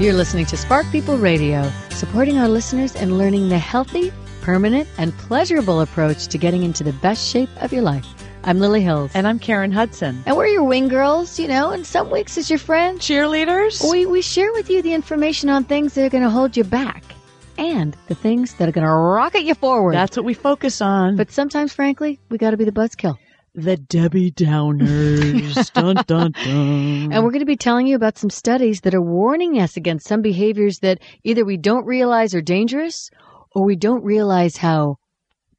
You're listening to Spark People Radio, supporting our listeners and learning the healthy, permanent, and pleasurable approach to getting into the best shape of your life. I'm Lily Hills. And I'm Karen Hudson. And we're your wing girls, you know, and some weeks as your friend. Cheerleaders? We, we share with you the information on things that are going to hold you back and the things that are going to rocket you forward. That's what we focus on. But sometimes, frankly, we got to be the buzzkill. The Debbie Downers. dun, dun, dun. And we're going to be telling you about some studies that are warning us against some behaviors that either we don't realize are dangerous or we don't realize how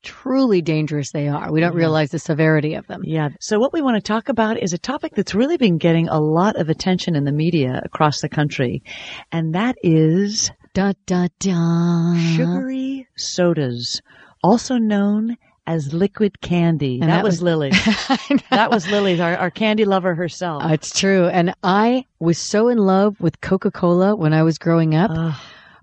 truly dangerous they are. We don't Yeah. realize the severity of them. Yeah. So what we want to talk about is a topic that's really been getting a lot of attention in the media across the country. And that is Da da da. sugary sodas, also known as liquid candy. And that, that was, was- Lily. that was Lily, our, our candy lover herself. Uh, it's true. And I was so in love with Coca Cola when I was growing up. Ugh.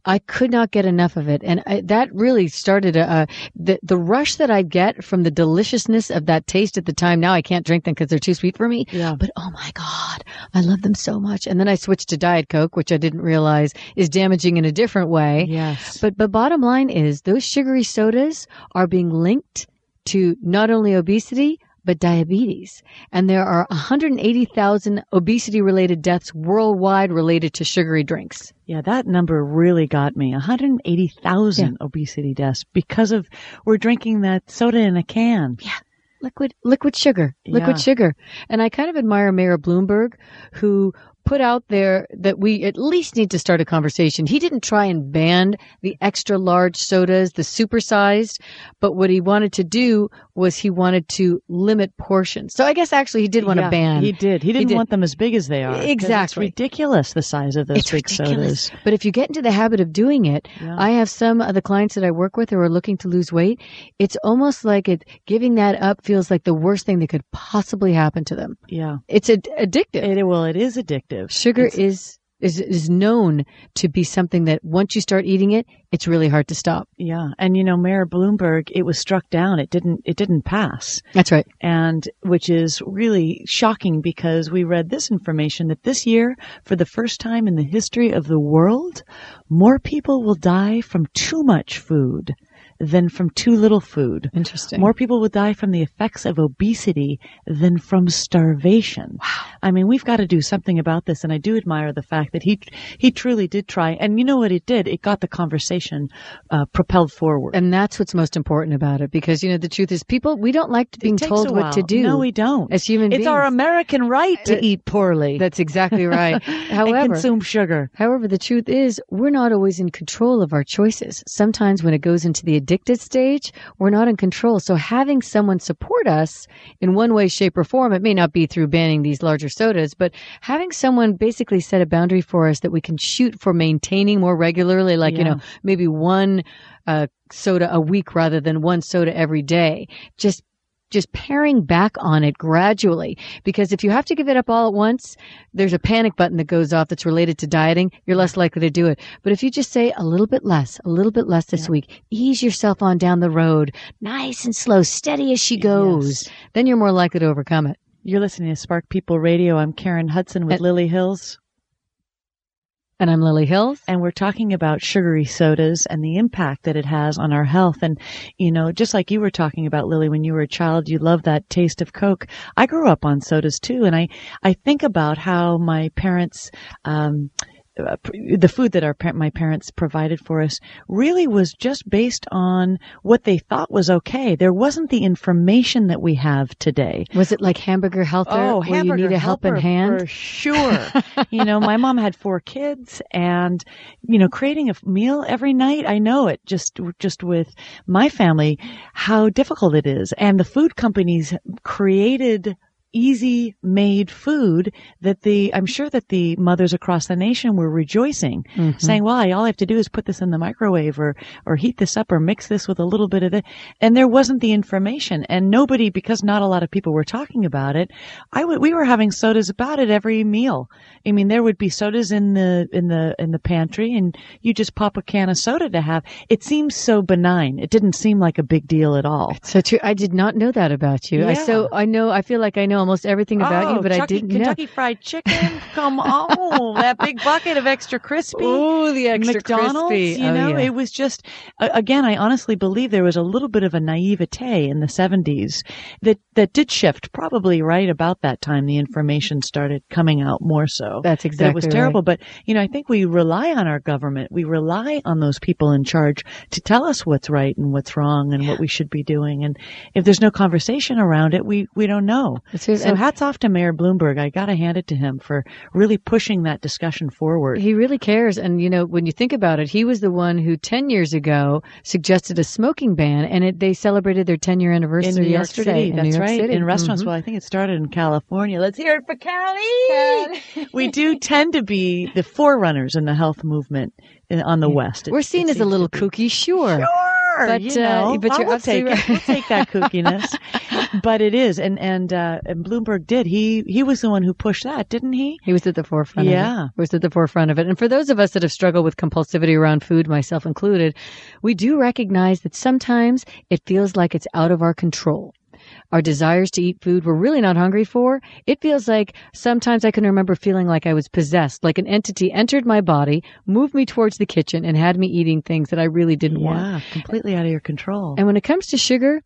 I could not get enough of it, and I, that really started a, uh, the the rush that I get from the deliciousness of that taste at the time. Now I can't drink them because they're too sweet for me. yeah. But oh my god, I love them so much. And then I switched to Diet Coke, which I didn't realize is damaging in a different way. Yes. But but bottom line is those sugary sodas are being linked to not only obesity but diabetes. And there are 180,000 obesity related deaths worldwide related to sugary drinks. Yeah, that number really got me. 180,000 obesity deaths because of we're drinking that soda in a can. Yeah. Liquid liquid sugar liquid Yeah. sugar and i kind of admire mayor bloomberg who put out there that we at least need to start a conversation he didn't try and ban the extra large sodas the supersized but what he wanted to do was he wanted to limit portions so i guess actually he did want to ban He did. He didn't did. want them as big as they are. Exactly. It's ridiculous the size of those it's big ridiculous sodas. but if you get into the habit of doing it Yeah. I have some of the clients that I work with who are looking to lose weight. It's almost like it giving that up feels like the worst thing that could possibly happen to them. yeah. It's ad- addictive. It, well, it is addictive. Sugar It's- is is is known to be something that once you start eating it, it's really hard to stop. Yeah. And you know, Mayor Bloomberg, it was struck down. It didn't, it didn't pass. That's right. and which is really shocking because we read this information that this year, for the first time in the history of the world, more people will die from too much food than from too little food. Interesting. More people will die from the effects of obesity than from starvation. Wow. I mean, we've got to do something about this, and I do admire the fact that he he truly did try. And you know what it did? It got the conversation uh, propelled forward. and that's what's most important about it because you know the truth is people we don't like being told what to do No, we don't. as human It's beings. It's our American right to eat poorly. That's exactly right. However, consume sugar. However, the truth is, we're not always in control of our choices. Sometimes when it goes into the addicted stage, we're not in control. So having someone support us in one way, shape, or form, it may not be through banning these larger sodas, but having someone basically set a boundary for us that we can shoot for maintaining more regularly, like, you know, maybe one uh, soda a week rather than one soda every day. Just just paring back on it gradually because if you have to give it up all at once there's a panic button that goes off that's related to dieting you're less likely to do it but if you just say a little bit less a little bit less this Yeah. week ease yourself on down the road nice and slow steady as she goes Yes. then you're more likely to overcome it You're listening to Spark People Radio. I'm Karen Hudson with And- Lily Hills, and i'm lily hills and we're talking about sugary sodas and the impact that it has on our health. And, you know, just like you were talking about, Lily, when you were a child, you loved that taste of Coke. I grew up on sodas too, and I, I think about how my parents, um, uh, the food that our my parents provided for us really was just based on what they thought was okay. There wasn't the information that we have today. was it like hamburger helper Oh, where you hamburger need a helping hand for sure. you know, my mom had four kids, and you know, creating a meal every night. I know it just just with my family how difficult it is, and the food companies created easy made food that the I'm sure that the mothers across the nation were rejoicing Mhm. saying, well, all I have to do is put this in the microwave or, or heat this up or mix this with a little bit of it. And there wasn't the information and nobody, because not a lot of people were talking about it. I would, we were having sodas about it every meal. I mean, there would be sodas in the, in the, in the pantry and you just pop a can of soda to have. It seems so benign. It didn't seem like a big deal at all. So true. I did not know that about you. I Yeah. so I know. I feel like I know almost everything about oh, you, but Chucky, I didn't Kentucky know. Fried Chicken. Come on, that big bucket of extra crispy. Oh, the extra McDonald's, crispy. you Oh, know, yeah. it was just again. I honestly believe there was a little bit of a naivete in the '70s that that did shift. Probably right about that time, the information started coming out more so. That's that exactly it was terrible. But you know, I think we rely on our government. We rely on those people in charge to tell us what's right and what's wrong and what we should be doing. And if there's no conversation around it, we we don't know. It's So and hats off to Mayor Bloomberg. I got to hand it to him for really pushing that discussion forward. he really cares. And, you know, when you think about it, he was the one who 10 years ago suggested a smoking ban, and it, they celebrated their 10 year anniversary in New York yesterday. City, in that's New York right. City. In restaurants. Mhm. Well, I think it started in California. Let's hear it for Cali. we do tend to be the forerunners in the health movement on the West. It- We're seen as a little kooky, sure. Sure, But, you uh, know, but I you're will take it. We'll take that kookiness. but it is, and and uh, and Bloomberg did. He he was the one who pushed that, didn't he? He was at the forefront of Yeah. it. He was at the forefront of it. And for those of us that have struggled with compulsivity around food, myself included, we do recognize that sometimes it feels like it's out of our control. Our desires to eat food we're really not hungry for. It feels like sometimes I can remember feeling like I was possessed, like an entity entered my body, moved me towards the kitchen, and had me eating things that I really didn't want. Yeah, completely out of your control. And when it comes to sugar,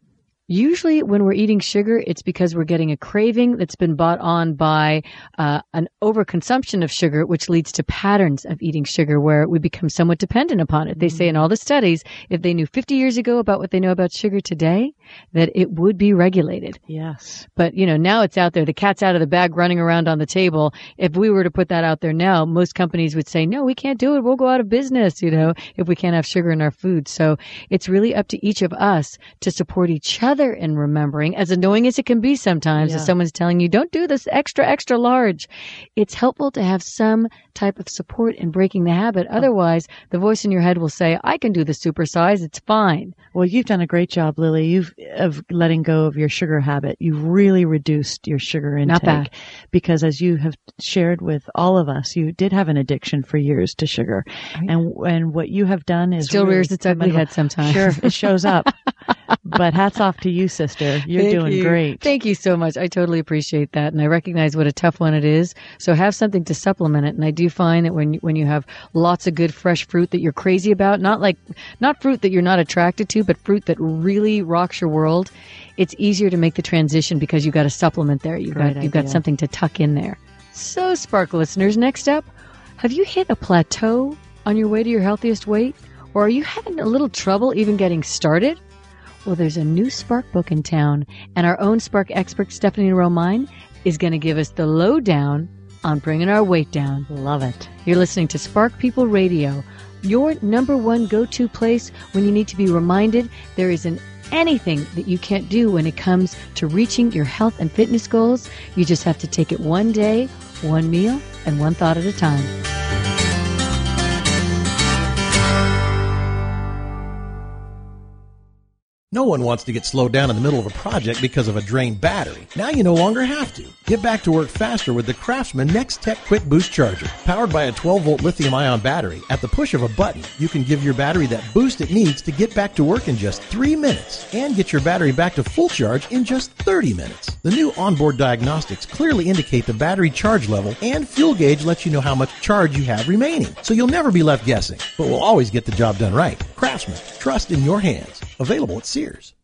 usually when we're eating sugar, it's because we're getting a craving that's been bought on by uh, an overconsumption of sugar, which leads to patterns of eating sugar where we become somewhat dependent upon it. They say in all the studies, if they knew 50 years ago about what they know about sugar today, that it would be regulated. yes. But, you know, now it's out there. The cat's out of the bag running around on the table. If we were to put that out there now, most companies would say, no, we can't do it. We'll go out of business, you know, if we can't have sugar in our food. So it's really up to each of us to support each other in remembering, as annoying as it can be sometimes, Yeah. if someone's telling you, don't do this extra, extra large. It's helpful to have some type of support in breaking the habit. Otherwise, the voice in your head will say, I can do the supersize. It's fine. Well, you've done a great job, Lily. You've of letting go of your sugar habit. You've really reduced your sugar intake. Because as you have shared with all of us, you did have an addiction for years to sugar, and and what you have done is Still really rears its ugly head sometimes. Sure, it shows up. but hats off to you, sister. You're Thank doing you. great. Thank you so much. I totally appreciate that, and I recognize what a tough one it is. So have something to supplement it. And I do find that when when you have lots of good fresh fruit that you're crazy about, not like not fruit that you're not attracted to, but fruit that really rocks your world, it's easier to make the transition because you've got a supplement there. You've Great got you've got something to tuck in there. So, Spark listeners, next up, have you hit a plateau on your way to your healthiest weight, or are you having a little trouble even getting started? Well, there's a new Spark book in town, and our own Spark expert, Stephanie Romine, is going to give us the lowdown on bringing our weight down. Love it. You're listening to Spark People Radio, your number one go to place when you need to be reminded there isn't anything that you can't do when it comes to reaching your health and fitness goals. You just have to take it one day, one meal, and one thought at a time. No one wants to get slowed down in the middle of a project because of a drained battery. Now you no longer have to. Get back to work faster with the Craftsman Nextec Quick Boost Charger. Powered by a 12 volt lithium ion battery, at the push of a button, you can give your battery that boost it needs to get back to work in just 3 minutes and get your battery back to full charge in just 30 minutes. The new onboard diagnostics clearly indicate the battery charge level and fuel gauge lets you know how much charge you have remaining. So you'll never be left guessing, but will always get the job done right. Craftsman, trust in your hands. Available at Sears.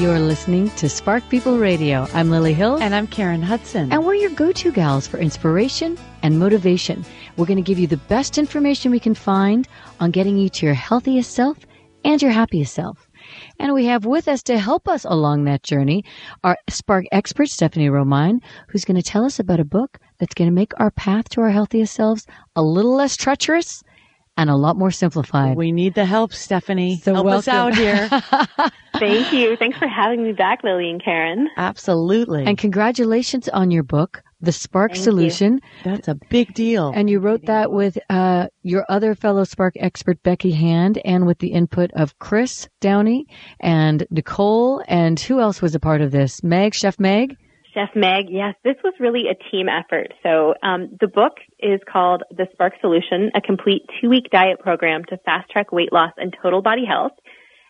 You're listening to Spark People Radio. I'm Lily Hill. And I'm Karen Hudson. And we're your go to gals for inspiration and motivation. We're going to give you the best information we can find on getting you to your healthiest self and your happiest self. And we have with us to help us along that journey our Spark expert, Stephanie Romine, who's going to tell us about a book that's going to make our path to our healthiest selves a little less treacherous and a lot more simplified. we need the help, Stephanie. So help us out here. Thank you. Thanks for having me back, Lily and Karen. Absolutely. and congratulations on your book, The Spark Thank you. Solution. That's a big deal. And you wrote that with uh, your other fellow Spark expert, Becky Hand, and with the input of Chris Downie and Nicole. And who else was a part of this? Meg, Chef Meg? Chef Meg, yes, this was really a team effort. So um, the book is called The Spark Solution, a complete two-week diet program to fast-track weight loss and total body health.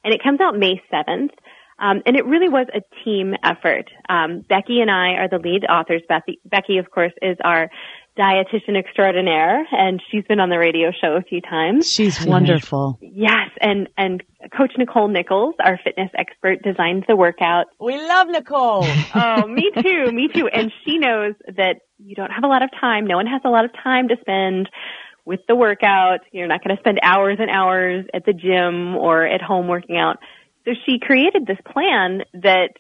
And it comes out May 7th. Um, and it really was a team effort. Um, Becky and I are the lead authors. Becky, of course, is our dietitian extraordinaire, and she's been on the radio show a few times. She's wonderful. Yes, and and Coach Nicole Nichols, our fitness expert, designs the workout. We love Nicole. oh, me too, me too. And she knows that you don't have a lot of time. No one has a lot of time to spend with the workout. You're not going to spend hours and hours at the gym or at home working out. So she created this plan that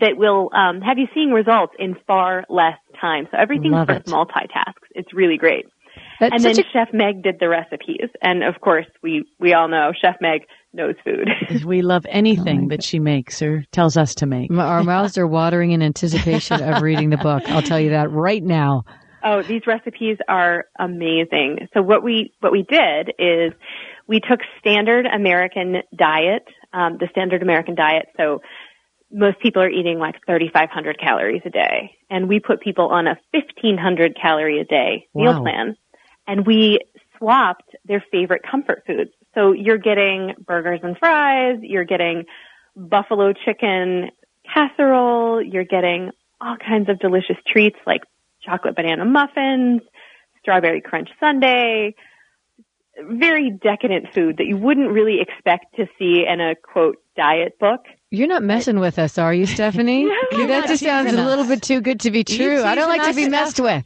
that will um, have you seeing results in far less time. So everything's Love for it. multitasks. It's really great. That's and then a- Chef Meg did the recipes, and of course we we all know Chef Meg knows food. we love anything that she makes or tells us to make. our mouths are watering in anticipation of reading the book. I'll tell you that right now. Oh, these recipes are amazing. So what we what we did is we took standard American diet, um, the standard American diet. So most people are eating like 3,500 calories a day, and we put people on a 1,500 calorie a day meal Wow. plan, and we swapped their favorite comfort foods. So you're getting burgers and fries, you're getting buffalo chicken casserole, you're getting all kinds of delicious treats like chocolate banana muffins, strawberry crunch sundae, very decadent food that you wouldn't really expect to see in a quote diet book. You're not messing with us, are you, Stephanie? you're that just sounds a little bit too good to be true. I don't like to be messed with.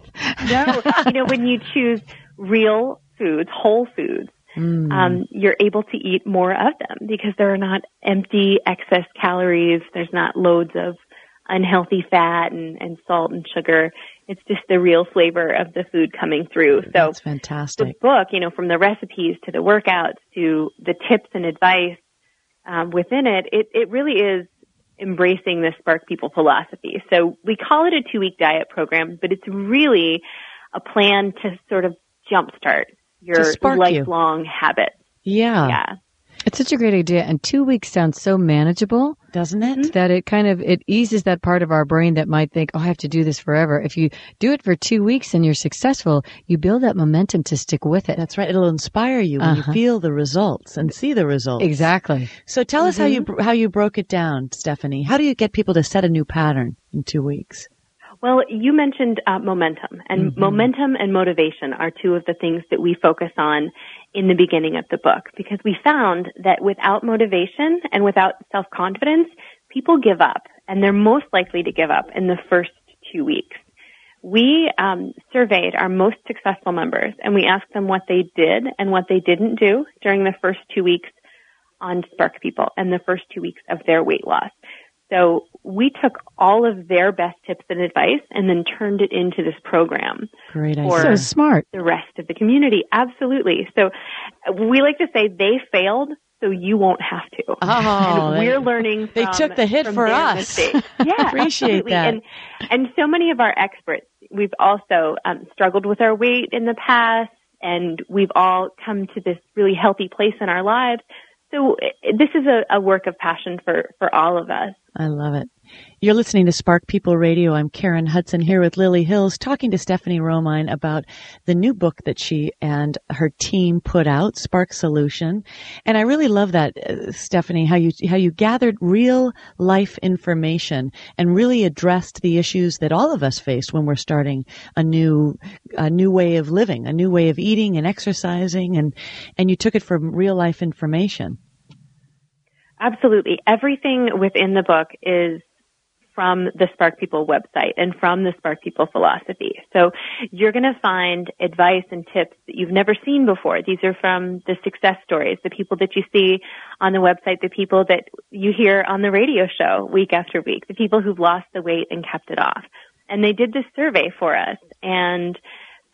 No, you know, when you choose real foods, whole foods, Mm. um, you're able to eat more of them because there are not empty excess calories. There's not loads of unhealthy fat and, and salt and sugar. It's just the real flavor of the food coming through. So That's the fantastic. book, you know, from the recipes to the workouts to the tips and advice um, within it, it, it really is embracing the Spark People philosophy. So we call it a two week diet program, but it's really a plan to sort of jumpstart your spark you. lifelong habits. Yeah, Yeah. It's such a great idea, and two weeks sounds so manageable doesn't it? that it kind of it eases that part of our brain that might think, "Oh, I have to do this forever." If you do it for two weeks and you're successful, you build that momentum to stick with it. That's right. It'll inspire you when Uh-huh. you feel the results and see the results. Exactly. So tell us how you how you broke it down, Stephanie. How do you get people to set a new pattern in two weeks? Well, you mentioned uh, momentum, and momentum and motivation are two of the things that we focus on in the beginning of the book because we found that without motivation and without self confidence, people give up, and they're most likely to give up in the first two weeks. We um, surveyed our most successful members, and we asked them what they did and what they didn't do during the first two weeks on Spark People and the first two weeks of their weight loss. So we took all of their best tips and advice and then turned it into this program Great idea. So smart. the rest of the community. Absolutely. So we like to say they failed, so you won't have to. oh, and they- we're learning. they took the hit for us. mistakes. Yeah, Appreciate absolutely. that. And and so many of our experts, we've also um, struggled with our weight in the past, and we've all come to this really healthy place in our lives. So uh, this is a, a work of passion for for all of us. I love it. You're listening to Spark People Radio. I'm Karen Hudson here with Lily Hills talking to Stephanie Romine about the new book that she and her team put out, Spark Solution. And I really love that, uh, Stephanie, how you, how you gathered real life information and really addressed the issues that all of us face when we're starting a new, a new way of living, a new way of eating and exercising and, and you took it from real life information. Absolutely. Everything within the book is from the Spark People website and from the Spark People philosophy. So you're going to find advice and tips that you've never seen before. These are from the success stories, the people that you see on the website, the people that you hear on the radio show week after week, the people who've lost the weight and kept it off. And they did this survey for us and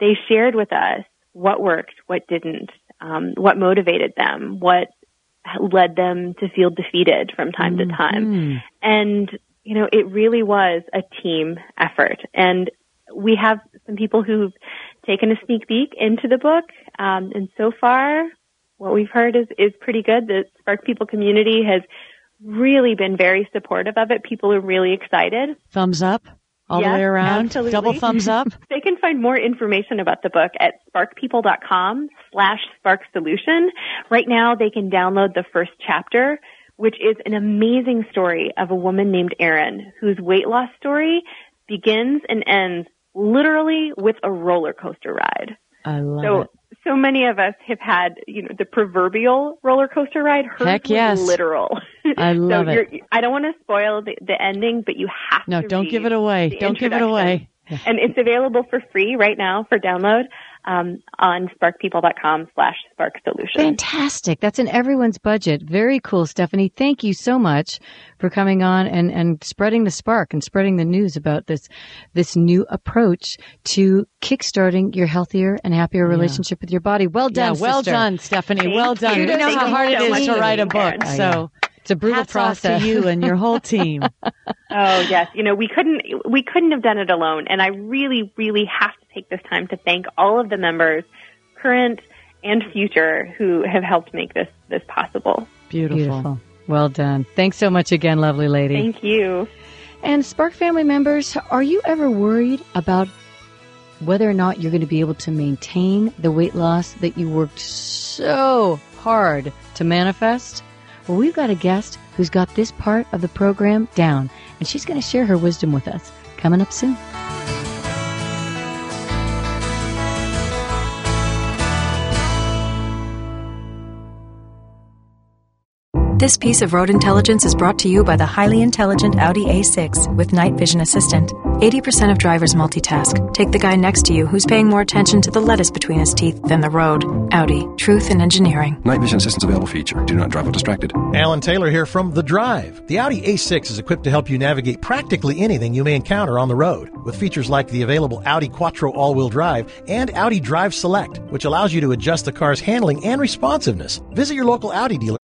they shared with us what worked, what didn't, um, what motivated them, what led them to feel defeated from time to time. And, you know, it really was a team effort. And we have some people who've taken a sneak peek into the book. Um, and so far, what we've heard is, is pretty good. The Spark People community has really been very supportive of it. People are really excited. Thumbs up all yes, the way around. Absolutely. Double thumbs up. they can find more information about the book at sparkpeople.com slash spark solution. Right now they can download the first chapter, which is an amazing story of a woman named Erin whose weight loss story begins and ends literally with a roller coaster ride. I love so, it. So many of us have had, you know, the proverbial roller coaster ride. Hers Heck yes. literal. I love so it. You're, I don't want to spoil the, the ending, but you have No, to No, don't give it away. Don't give it away. And it's available for free right now for download um, on sparkpeople.com slash spark solution. Fantastic. That's in everyone's budget. Very cool, Stephanie. Thank you so much for coming on and, and spreading the spark and spreading the news about this, this new approach to kickstarting your healthier and happier relationship with your body. Well done. yeah, well sister. done, Stephanie. Thank well done. you. We know Thank how hard it so is much to write a book. here. So It's a brutal hats process. off to you and your whole team. Oh yes, you know we couldn't we couldn't have done it alone, and I really really have to take this time to thank all of the members, current and future, who have helped make this this possible. Beautiful. Beautiful. Well done. Thanks so much again, lovely lady. Thank you. And Spark family members, are you ever worried about whether or not you're going to be able to maintain the weight loss that you worked so hard to manifest? Well, we've got a guest who's got this part of the program down, and she's going to share her wisdom with us coming up soon. This piece of road intelligence is brought to you by the highly intelligent Audi A6 with Night Vision Assistant. 80% of drivers multitask. Take the guy next to you who's paying more attention to the lettuce between his teeth than the road. Audi. Truth in engineering. Night vision assistance available feature. Do not drive while distracted. Alan Taylor here from The Drive. The Audi A6 is equipped to help you navigate practically anything you may encounter on the road, with features like the available Audi Quattro all-wheel drive and Audi Drive Select, which allows you to adjust the car's handling and responsiveness. Visit your local Audi dealer.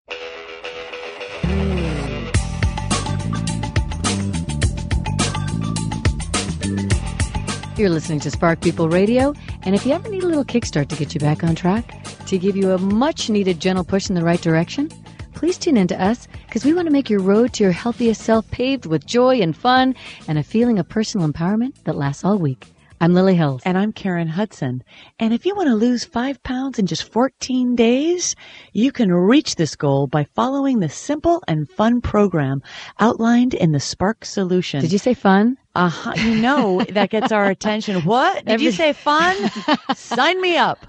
You're listening to Spark People Radio, and if you ever need a little kickstart to get you back on track, to give you a much needed gentle push in the right direction, please tune in to us because we want to make your road to your healthiest self paved with joy and fun and a feeling of personal empowerment that lasts all week. I'm Lily Hills. And I'm Karen Hudson. And if you want to lose five pounds in just 14 days, you can reach this goal by following the simple and fun program outlined in the Spark Solution. Did you say fun? Uh-huh. You know, that gets our attention. What? Did you say fun? Sign me up.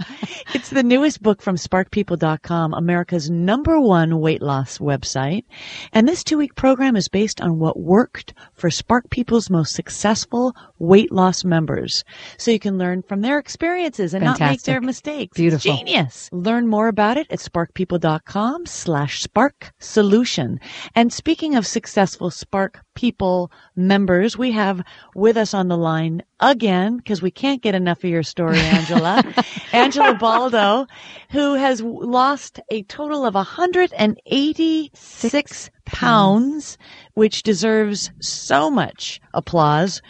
It's the newest book from sparkpeople.com, America's number one weight loss website. And this two week program is based on what worked for Spark People's most successful weight loss members. So you can learn from their experiences and not make their mistakes. Beautiful. It's genius. Learn more about it at sparkpeople.com slash spark solution. And speaking of successful Spark People members, we have with us on the line again, because we can't get enough of your story, Angela. Angela Baldo, who has lost a total of 186 pounds, which deserves so much applause.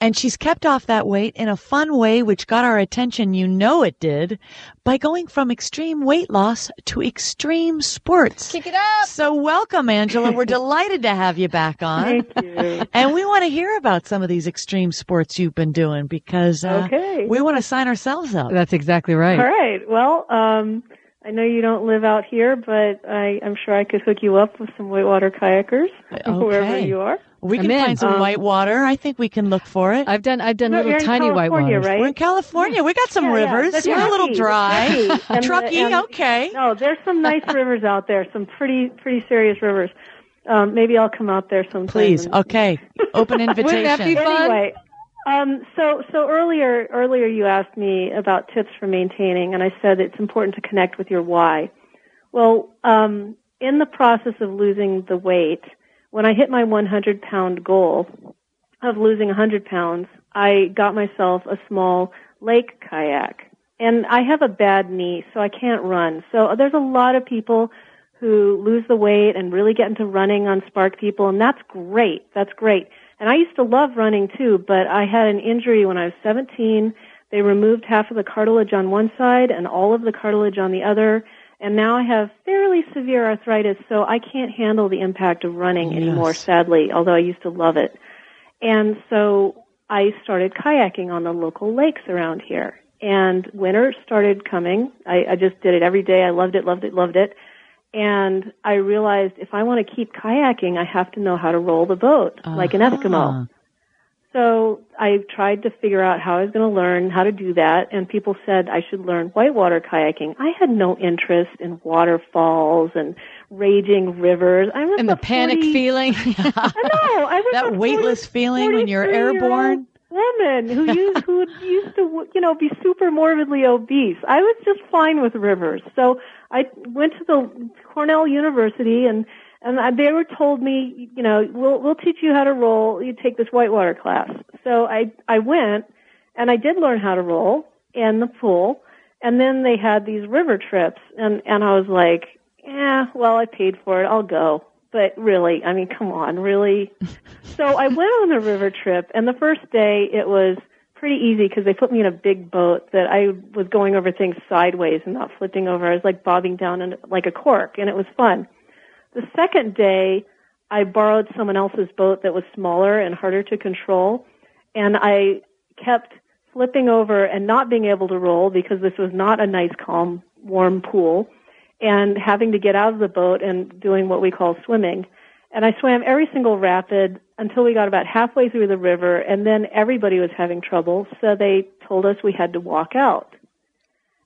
And she's kept off that weight in a fun way, which got our attention. You know it did by going from extreme weight loss to extreme sports. Kick it up! So welcome, Angela. We're delighted to have you back on. Thank you. And we want to hear about some of these extreme sports you've been doing because uh, Okay. we want to sign ourselves up. That's exactly right. All right. Well, um, I know you don't live out here, but I, I'm sure I could hook you up with some whitewater kayakers wherever Okay. you are. We can I'm in. find some Um, white water. I think we can look for it. I've done I've done No, little you're in tiny white California, waters. right? We're in California. We got some Yeah, yeah. rivers. That's We're a little dry. Truckee. And the- Truckee, and- okay. No, there's some nice rivers out there. Some pretty pretty serious rivers. Um, maybe I'll come out there sometime. Please, and- okay. Open invitation. Wouldn't that be fun? Anyway, um, so so earlier earlier you asked me about tips for maintaining, and I said it's important to connect with your why. Well, um, in the process of losing the weight, when I hit my 100 pound goal of losing 100 pounds, I got myself a small lake kayak. And I have a bad knee, so I can't run. So there's a lot of people who lose the weight and really get into running on Spark People, and that's great. That's great. And I used to love running too, but I had an injury when I was 17. They removed half of the cartilage on one side and all of the cartilage on the other, And now I have fairly severe arthritis, so I can't handle the impact of running anymore, sadly, although I used to love it. And so I started kayaking on the local lakes around here. And winter started coming. I, I just did it every day. I loved it, loved it, loved it. And I realized if I want to keep kayaking, I have to know how to roll the boat, like an Uh-huh. Eskimo. So I tried to figure out how I was going to learn how to do that, and people said I should learn whitewater kayaking. I had no interest in waterfalls and raging rivers. I was And the panic 40 feeling. I know. I was That weightless 40 feeling when you're airborne. Woman who used who used to you know be super morbidly obese. I was just fine with rivers. So I went to the Cornell University and and I- they were told me, you know, we'll we'll teach you how to roll. You take this whitewater class. So I I went and I did learn how to roll in the pool. And then they had these river trips and and I was like, yeah, well I paid for it. I'll go. But really, I mean, come on, really. so I went on the river trip, and the first day it was pretty easy because they put me in a big boat that I was going over things sideways and not flipping over. I was like bobbing down in, like a cork, and it was fun. The second day, I borrowed someone else's boat that was smaller and harder to control, and I kept flipping over and not being able to roll because this was not a nice, calm, warm pool and having to get out of the boat and doing what we call swimming. And I swam every single rapid until we got about halfway through the river, and then everybody was having trouble, so they told us we had to walk out.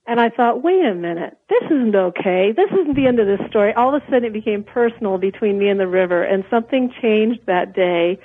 And I thought, wait a minute, this isn't okay. This isn't the end of this story. All of a sudden it became personal between me and the river, and something changed that day.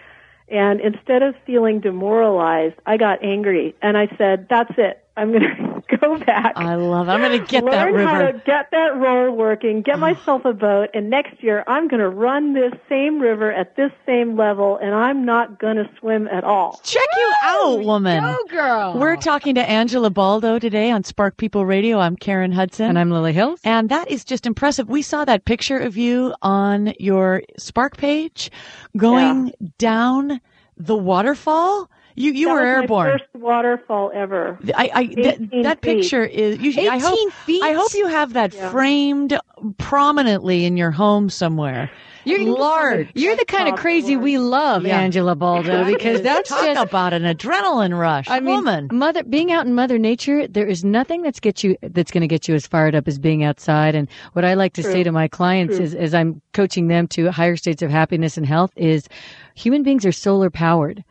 And instead of feeling demoralized, I got angry, and I said, that's it. I'm going to go back I love it. I'm going to get learn that river. how to get that rower working, get myself a boat, and next year I'm going to run this same river at this same level, and I'm not going to swim at all. Check you out, woman. Go, girl. We're talking to Angela Baldo today on Spark People Radio. I'm Karen Hudson. and I'm Lily Hills. And that is just impressive. We saw that picture of you on your Spark page going down the waterfall. You you that were airborne. My first waterfall ever. I, I that, that picture is. You, I hope 18 feet? I hope you have that Yeah. framed prominently in your home somewhere. You're large. You're the kind of crazy we love, Yeah. Angela Baldo, because that's Talk just about an adrenaline rush, I mean, woman. mother being out in Mother Nature, there is nothing that's get you that's going to get you as fired up as being outside. And what I like to say to my clients is, as I'm coaching them to higher states of happiness and health, is human beings are solar powered.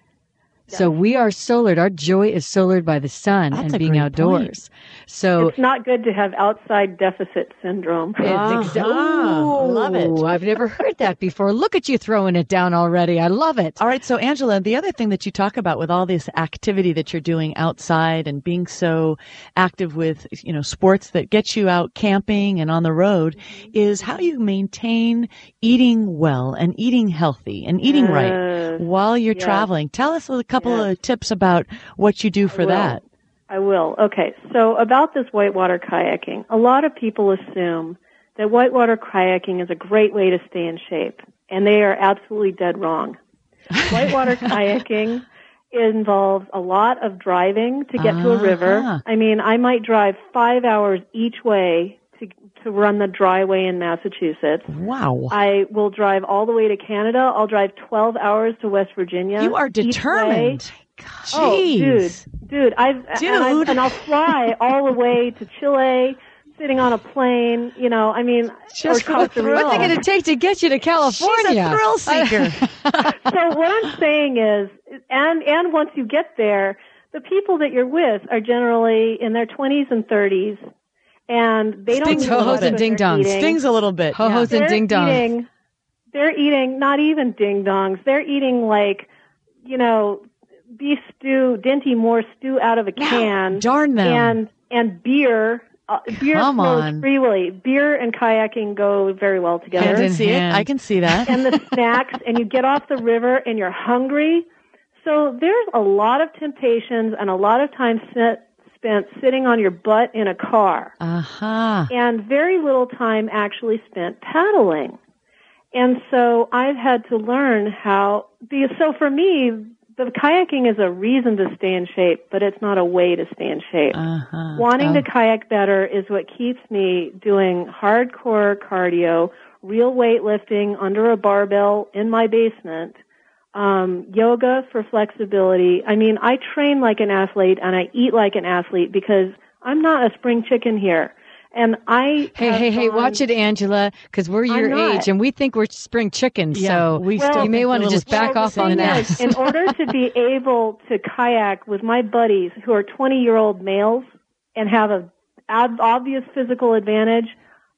So we are solared. Our joy is solared by the sun That's and being outdoors. point. So It's not good to have outside deficit syndrome. It's exa- Uh-huh. Love it. I've never heard that before. Look at you throwing it down already. I love it. All right, so Angela, the other thing that you talk about with all this activity that you're doing outside and being so active with, you know, sports that get you out camping and on the road is how you maintain eating well and eating healthy and eating right while you're Yes. traveling. Tell us a couple Yes. of tips about what you do for will. that. I will. Okay, so about this whitewater kayaking, a lot of people assume that whitewater kayaking is a great way to stay in shape, and they are absolutely dead wrong. Whitewater kayaking involves a lot of driving to get to a Uh-huh. river. I mean, I might drive five hours each way to to run the Dryway in Massachusetts. Wow. I will drive all the way to Canada. I'll drive 12 hours to West Virginia. you are determined. Oh, dude, dude, I've And, I, Dude. and I'll fly all the way to Chile, sitting on a plane. You know, I mean, Just or for the Costa thrill. Rica. What's it going to take to get you to California? She's a thrill seeker. so what I'm saying is, and and once you get there, the people that you're with are generally in their 20s and 30s, and they don't Stings need ho-hos and ding they're dongs. eating. Stings a little bit. Ho-hos yeah. and they're ding dongs. eating, they're eating not even ding dongs. They're eating like, you know, beef stew, Dinty Moore stew out of a can, Darn them. and and beer. Uh, beer Come flows on. freely. Beer and kayaking go very well together. Hand can in see it. I can see that. and the snacks, and you get off the river and you're hungry. So there's a lot of temptations and a lot of time sit, spent sitting on your butt in a car Aha. and very little time actually spent paddling. And so I've had to learn how, so for me, the kayaking is a reason to stay in shape, but it's not a way to stay in shape. Uh-huh. Wanting Oh. to kayak better is what keeps me doing hardcore cardio, real weightlifting under a barbell in my basement, um, yoga for flexibility. I mean, I train like an athlete and I eat like an athlete because I'm not a spring chicken here. And I Hey, have hey, hey, gone- watch it, Angela, because we're I'm your not. age and we think we're spring chickens. Yeah, so we Well, still you may want to just back Well, off on thing that. is, in order to be able to kayak with my buddies who are 20 year old males and have a ob- obvious physical advantage,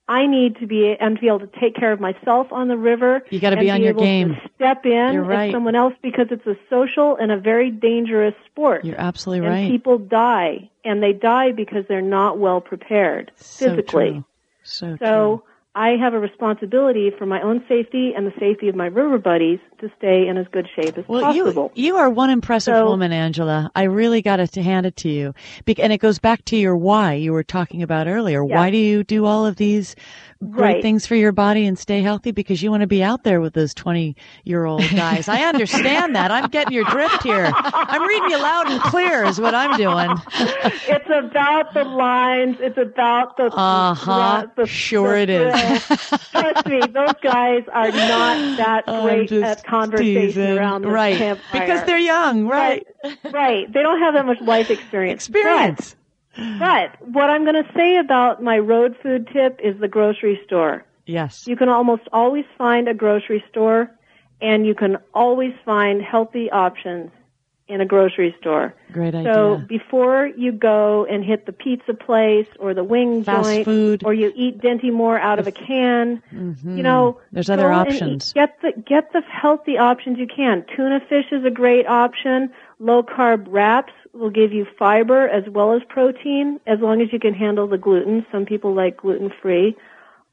I need to be and to be able to take care of myself on the river. You gotta be on your able game. To step in You're right. someone else because it's a social and a very dangerous sport. You're absolutely and right. people die, and they die because they're not well prepared So physically. true. So, true. I have a responsibility for my own safety and the safety of my river buddies to stay in as good shape as Well, possible. you you are one impressive So- woman, Angela. I really got to hand it to you, Be- and it goes back to your why you were talking about earlier. Yeah. Why do you do all of these great Right. things for your body and stay healthy? Because you want to be out there with those twenty year old guys. I understand that. I'm getting your drift here. I'm reading you loud and clear, is what I'm doing. it's about the lines. It's about the Uh-huh. the- the- Sure the it is. thrill. Trust me, those guys are not that great at conversation teasing. around the right campfire. because they're young, right? right. They don't have that much life experience. Experience. But, but what I'm going to say about my road food tip is the grocery store. Yes. You can almost always find a grocery store, and you can always find healthy options in a grocery store. Great idea. So before you go and hit the pizza place or the wing Fast joint, food. or you eat Dinty Moore out of a can, mm-hmm. you know, There's other options. eat- Get the get the healthy options you can. Tuna fish is a great option. Low carb wraps will give you fiber as well as protein, as long as you can handle the gluten. Some people like gluten free.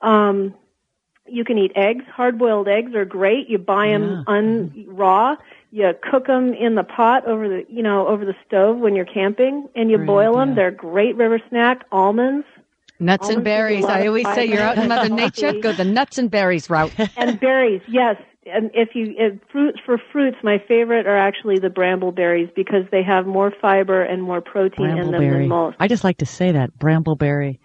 Um, you can eat eggs. Hard boiled eggs are great. You buy them un raw. You cook them in the pot over the you know over the stove when you're camping, and you Great boil them. idea. They're great river snack. Almonds Nuts and Almonds give berries. I always say you're out in. Mother Nature, go the nuts and berries route. and berries. Yes, and if you if fruits for fruits, my favorite are actually the brambleberries because they have more fiber and more protein in them than most. I just like to say that brambleberry.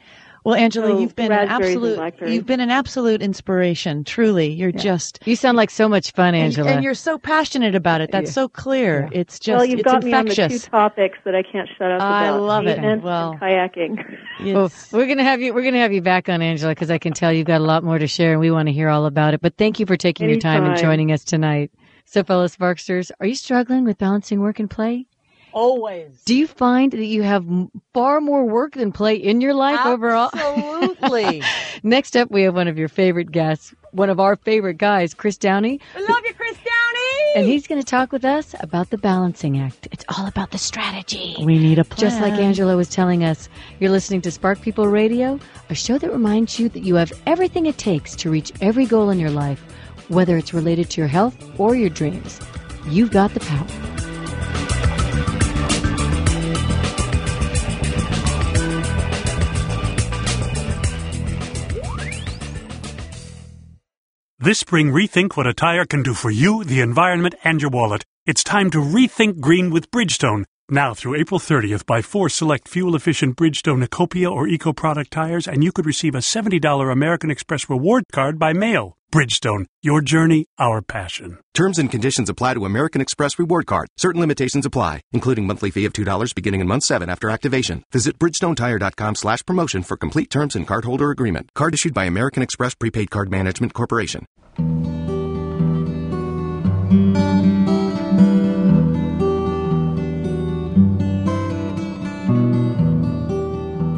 Well, Angela, Oh, you've been an absolute you've been an absolute inspiration. Truly, you're just You sound like so much fun, Angela. and you're so passionate about it. That's Yeah. so clear. It's just well, you've it's got me on the two topics that I can't shut up I about. love it. Maintenance Well- and kayaking. Well, we're gonna have you. We're gonna have you back on, Angela, because I can tell you've got a lot more to share, and we want to hear all about it. But thank you for taking your time and joining us tonight. So, fellow Sparksters, are you struggling with balancing work and play? Always. Do you find that you have far more work than play in your life overall? Absolutely. Next up, we have one of your favorite guests, one of our favorite guys, Chris Downie, I Love you, Chris Downie. and he's going to talk with us about the balancing act. It's all about the strategy. we need a plan. Just like Angela was telling us, you're listening to Spark People Radio, a show that reminds you that you have everything it takes to reach every goal in your life, whether it's related to your health or your dreams. You've got the power. This spring, rethink what a tire can do for you, the environment, and your wallet. It's time to rethink green with Bridgestone. Now through April 30th, buy four select fuel-efficient Bridgestone Ecopia or EcoProduct tires, and you could receive a $70 American Express reward card by mail. Bridgestone, your journey, our passion. Terms and conditions apply to American Express Reward Card. Certain limitations apply, including monthly fee of $2 beginning in month 7 after activation. Visit bridgestonetire.com slash promotion for complete terms and cardholder agreement. Card issued by American Express Prepaid Card Management Corporation.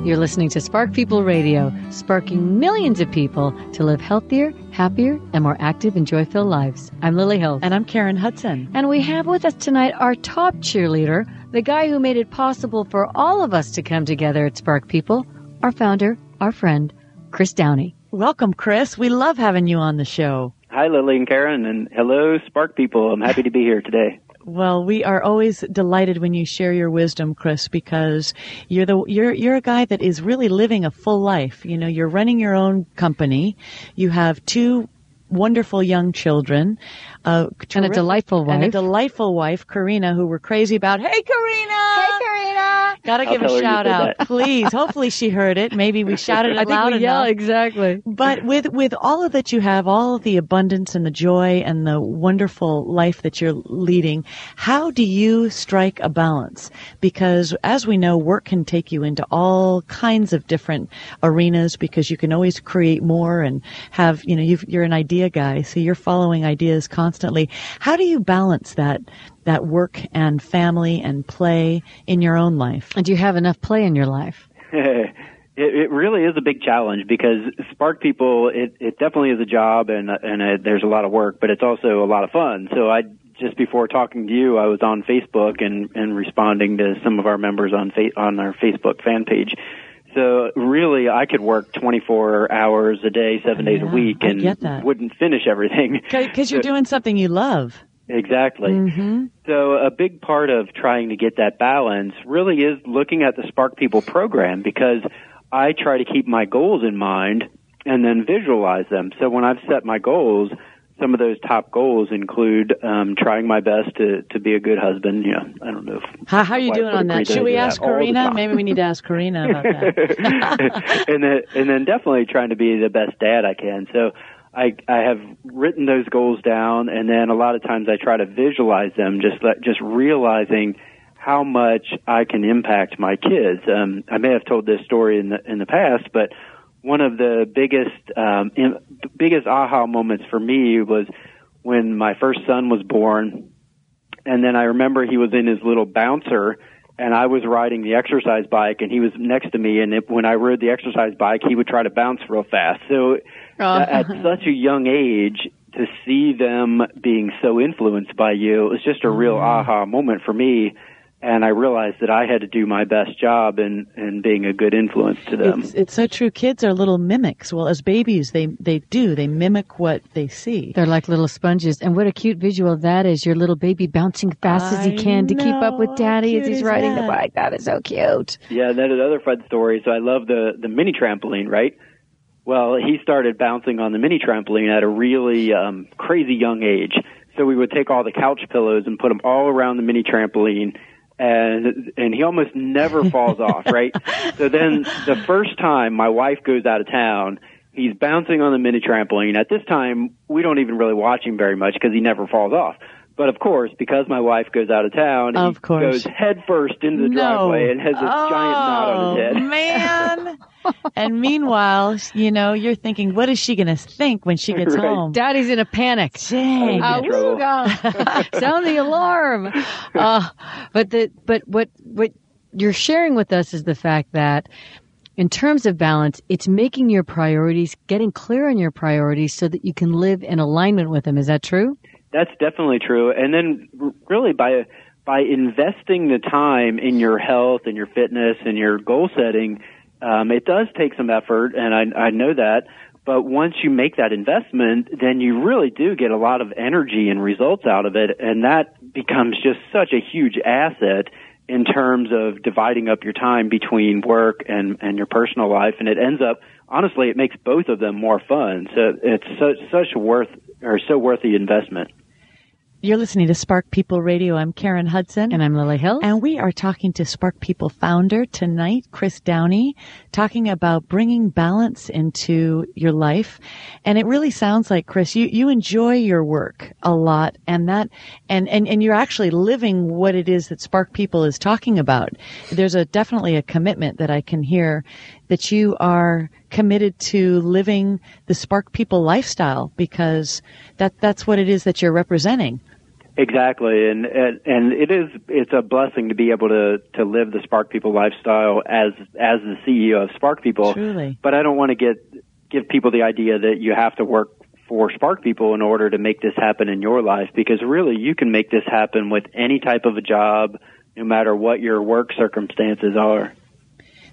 You're listening to Spark People Radio, sparking millions of people to live healthier, happier, and more active and joy-filled lives. I'm Lily Hill. And I'm Karen Hudson. And we have with us tonight our top cheerleader, the guy who made it possible for all of us to come together at Spark People, our founder, our friend, Chris Downie. Welcome, Chris. We love having you on the show. Hi, Lily and Karen, and hello, Spark people. I'm happy to be here today. Well, we are always delighted when you share your wisdom, Chris, because you're the you're you're a guy that is really living a full life. You know, you're running your own company. You have two wonderful young children, uh, and a delightful wife, and a delightful wife, Karina, who we're crazy about. Hey, Karina! Hey, Karina! Gotta give a shout out, please. Hopefully she heard it. Maybe we shouted it I loud think we, enough. Yeah, exactly. But with with all of that you have, all of the abundance and the joy and the wonderful life that you're leading, how do you strike a balance? Because as we know, work can take you into all kinds of different arenas because you can always create more and have, you know, you you're an idea guy, so you're following ideas constantly. How do you balance that that work and family and play in your own life? And do you have enough play in your life? it, it really is a big challenge because Spark People, it, it definitely is a job and and a, there's a lot of work, but it's also a lot of fun. So I just before talking to you, I was on Facebook and and responding to some of our members on fa- on our Facebook fan page. So really, I could work 24 hours a day, seven days a week, and wouldn't finish everything. Because you're doing something you love. Exactly. Mm-hmm. So a big part of trying to get that balance really is looking at the Spark People program because I try to keep my goals in mind and then visualize them. So when I've set my goals, some of those top goals include um, trying my best to, to be a good husband. You know, I don't know. If How, how are you doing on that? Should we ask Karina? Maybe we need to ask Karina about that. and then and then definitely trying to be the best dad I can. So I I have written those goals down, and then a lot of times I try to visualize them, just let, just realizing how much I can impact my kids. Um, I may have told this story in the in the past, but one of the biggest um, in, biggest aha moments for me was when my first son was born, and then I remember he was in his little bouncer and I was riding the exercise bike, and he was next to me. And it, when I rode the exercise bike, he would try to bounce real fast. So, uh, at such a young age, to see them being so influenced by you, it was just a real aha moment for me. And I realized that I had to do my best job in, in being a good influence to them. It's, it's so true. Kids are little mimics. Well, as babies, they they do. They mimic what they see. They're like little sponges. And what a cute visual that is. Your little baby bouncing fast as he I can to keep up with daddy as he's cute is riding the bike. That is so cute. Yeah, and then another fun story. So I love the the mini trampoline, right? Well, he started bouncing on the mini trampoline at a really um, crazy young age. So we would take all the couch pillows and put them all around the mini trampoline, and and he almost never falls off, right? So then the first time my wife goes out of town. He's bouncing on the mini trampoline. At this time, we don't even really watch him very much because he never falls off. But of course, because my wife goes out of town, Of he course. goes head first into the No. driveway and has this giant knot on his head. Oh, man. and meanwhile, you know, you're thinking, what is she going to think when she gets Right. home? Daddy's in a panic. Dang. In trouble. woo-ga. Sound the alarm. Uh, but the but what what you're sharing with us is the fact that in terms of balance, it's making your priorities, getting clear on your priorities so that you can live in alignment with them. Is that true? That's definitely true. And then really by by investing the time in your health and your fitness and your goal setting, um, it does take some effort, and I, I know that. But once you make that investment, then you really do get a lot of energy and results out of it, and that becomes just such a huge asset in terms of dividing up your time between work and and your personal life, and it ends up honestly, it makes both of them more fun. So it's such such worth or so worth the investment. You're listening to Spark People Radio. I'm Karen Hudson. And I'm Lily Hill. And we are talking to Spark People founder tonight, Chris Downie, talking about bringing balance into your life. And it really sounds like, Chris, you, you enjoy your work a lot and that, and, and, and you're actually living what it is that Spark People is talking about. There's a definitely a commitment that I can hear that you are committed to living the Spark People lifestyle because that, that's what it is that you're representing. Exactly, and, and and it is it's a blessing to be able to to live the Spark People lifestyle as as the CEO of Spark People. Truly. But I don't want to get give people the idea that you have to work for Spark People in order to make this happen in your life because really you can make this happen with any type of a job, no matter what your work circumstances are.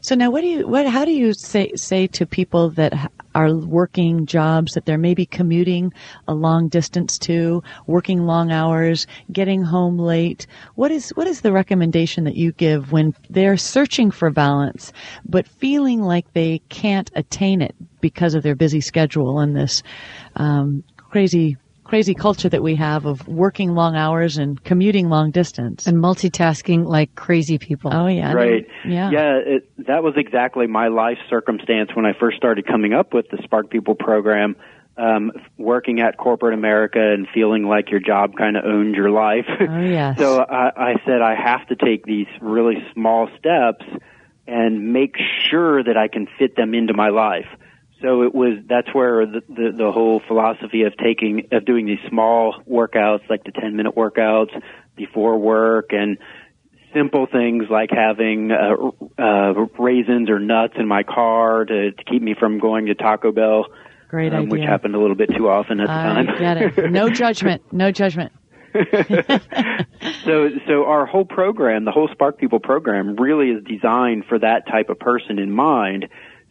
So now, what do you, what, how do you say say to people that are working jobs that they're maybe commuting a long distance to, working long hours, getting home late? What is what is the recommendation that you give when they're searching for balance, but feeling like they can't attain it because of their busy schedule and this um, crazy crazy culture that we have of working long hours and commuting long distance and multitasking like crazy people. Oh yeah, right. Yeah, yeah. It, that was exactly my life circumstance when I first started coming up with the Spark People program. Um, working at corporate America and feeling like your job kind of owned your life. Oh yes. so I, I said I have to take these really small steps and make sure that I can fit them into my life. So it was that's where the, the the whole philosophy of taking of doing these small workouts like the 10 minute workouts before work and simple things like having uh, uh, raisins or nuts in my car to, to keep me from going to Taco Bell. Great um, idea. Which happened a little bit too often at the I time. get it. No judgment. No judgment. so so our whole program, the whole Spark People program really is designed for that type of person in mind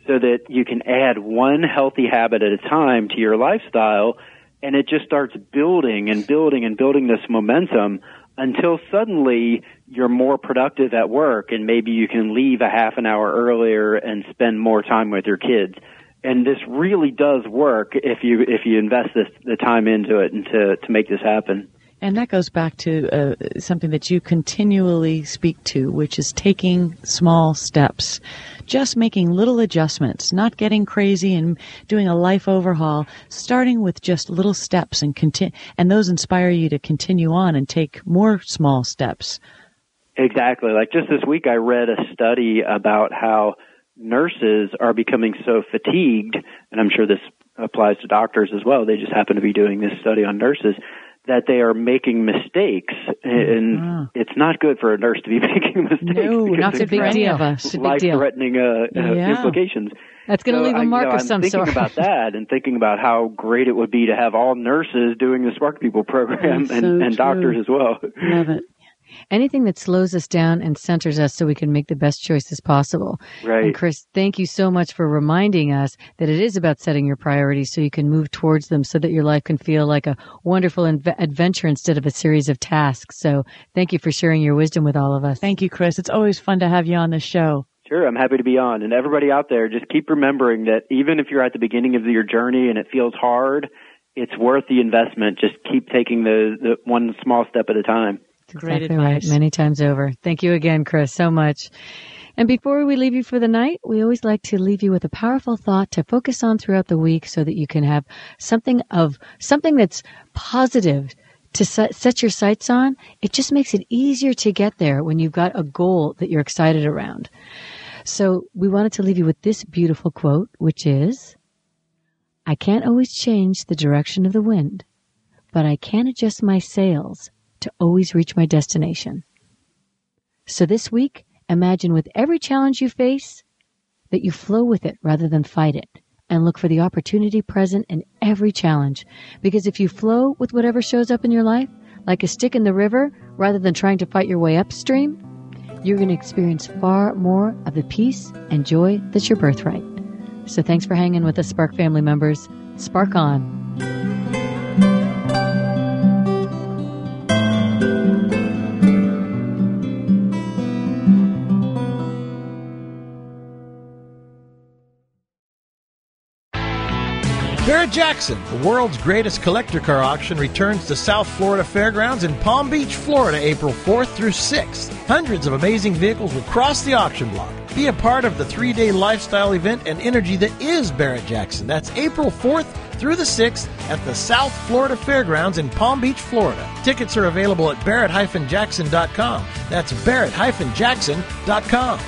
so that you can add one healthy habit at a time to your lifestyle and it just starts building and building and building this momentum until suddenly you're more productive at work and maybe you can leave a half an hour earlier and spend more time with your kids. And this really does work if you if you invest this the time into it and to to make this happen. And that goes back to uh, something that you continually speak to, which is taking small steps. Just making little adjustments, not getting crazy and doing a life overhaul, starting with just little steps and continue, and those inspire you to continue on and take more small steps. Exactly. Like just this week I read a study about how nurses are becoming so fatigued, and I'm sure this applies to doctors as well. They just happen to be doing this study on nurses that they are making mistakes, and Ah. it's not good for a nurse to be making mistakes. No, not it good for any of us. It's a big deal. Life-threatening uh, uh, Yeah. implications. That's going to So leave I- a you mark know, of I'm thinking sort. about that and thinking about how great it would be to have all nurses doing the Spark People program and, so and doctors as well. Love it. Anything that slows us down and centers us so we can make the best choices possible. Right. And Chris, thank you so much for reminding us that it is about setting your priorities so you can move towards them so that your life can feel like a wonderful inv- adventure instead of a series of tasks. So thank you for sharing your wisdom with all of us. Thank you, Chris. It's always fun to have you on the show. Sure, I'm happy to be on. And everybody out there, just keep remembering that even if you're at the beginning of your journey and it feels hard, it's worth the investment. Just keep taking the, the one small step at a time. Great exactly right. Many times over. Thank you again, Chris, so much. And before we leave you for the night, we always like to leave you with a powerful thought to focus on throughout the week so that you can have something of something that's positive to set, set your sights on. It just makes it easier to get there when you've got a goal that you're excited around. So we wanted to leave you with this beautiful quote, which is, I can't always change the direction of the wind, but I can adjust my sails to always reach my destination. So this week, imagine with every challenge you face that you flow with it rather than fight it and look for the opportunity present in every challenge. Because if you flow with whatever shows up in your life, like a stick in the river, rather than trying to fight your way upstream, you're going to experience far more of the peace and joy that's your birthright. So thanks for hanging with us, Spark family members. Spark on. Jackson, the world's greatest collector car auction, returns to South Florida Fairgrounds in Palm Beach, Florida, April 4th through 6th. Hundreds of amazing vehicles will cross the auction block. Be a part of the three day lifestyle event and energy that is Barrett Jackson. That's April 4th through the 6th at the South Florida Fairgrounds in Palm Beach, Florida. Tickets are available at barrett-jackson.com. That's barrett-jackson.com.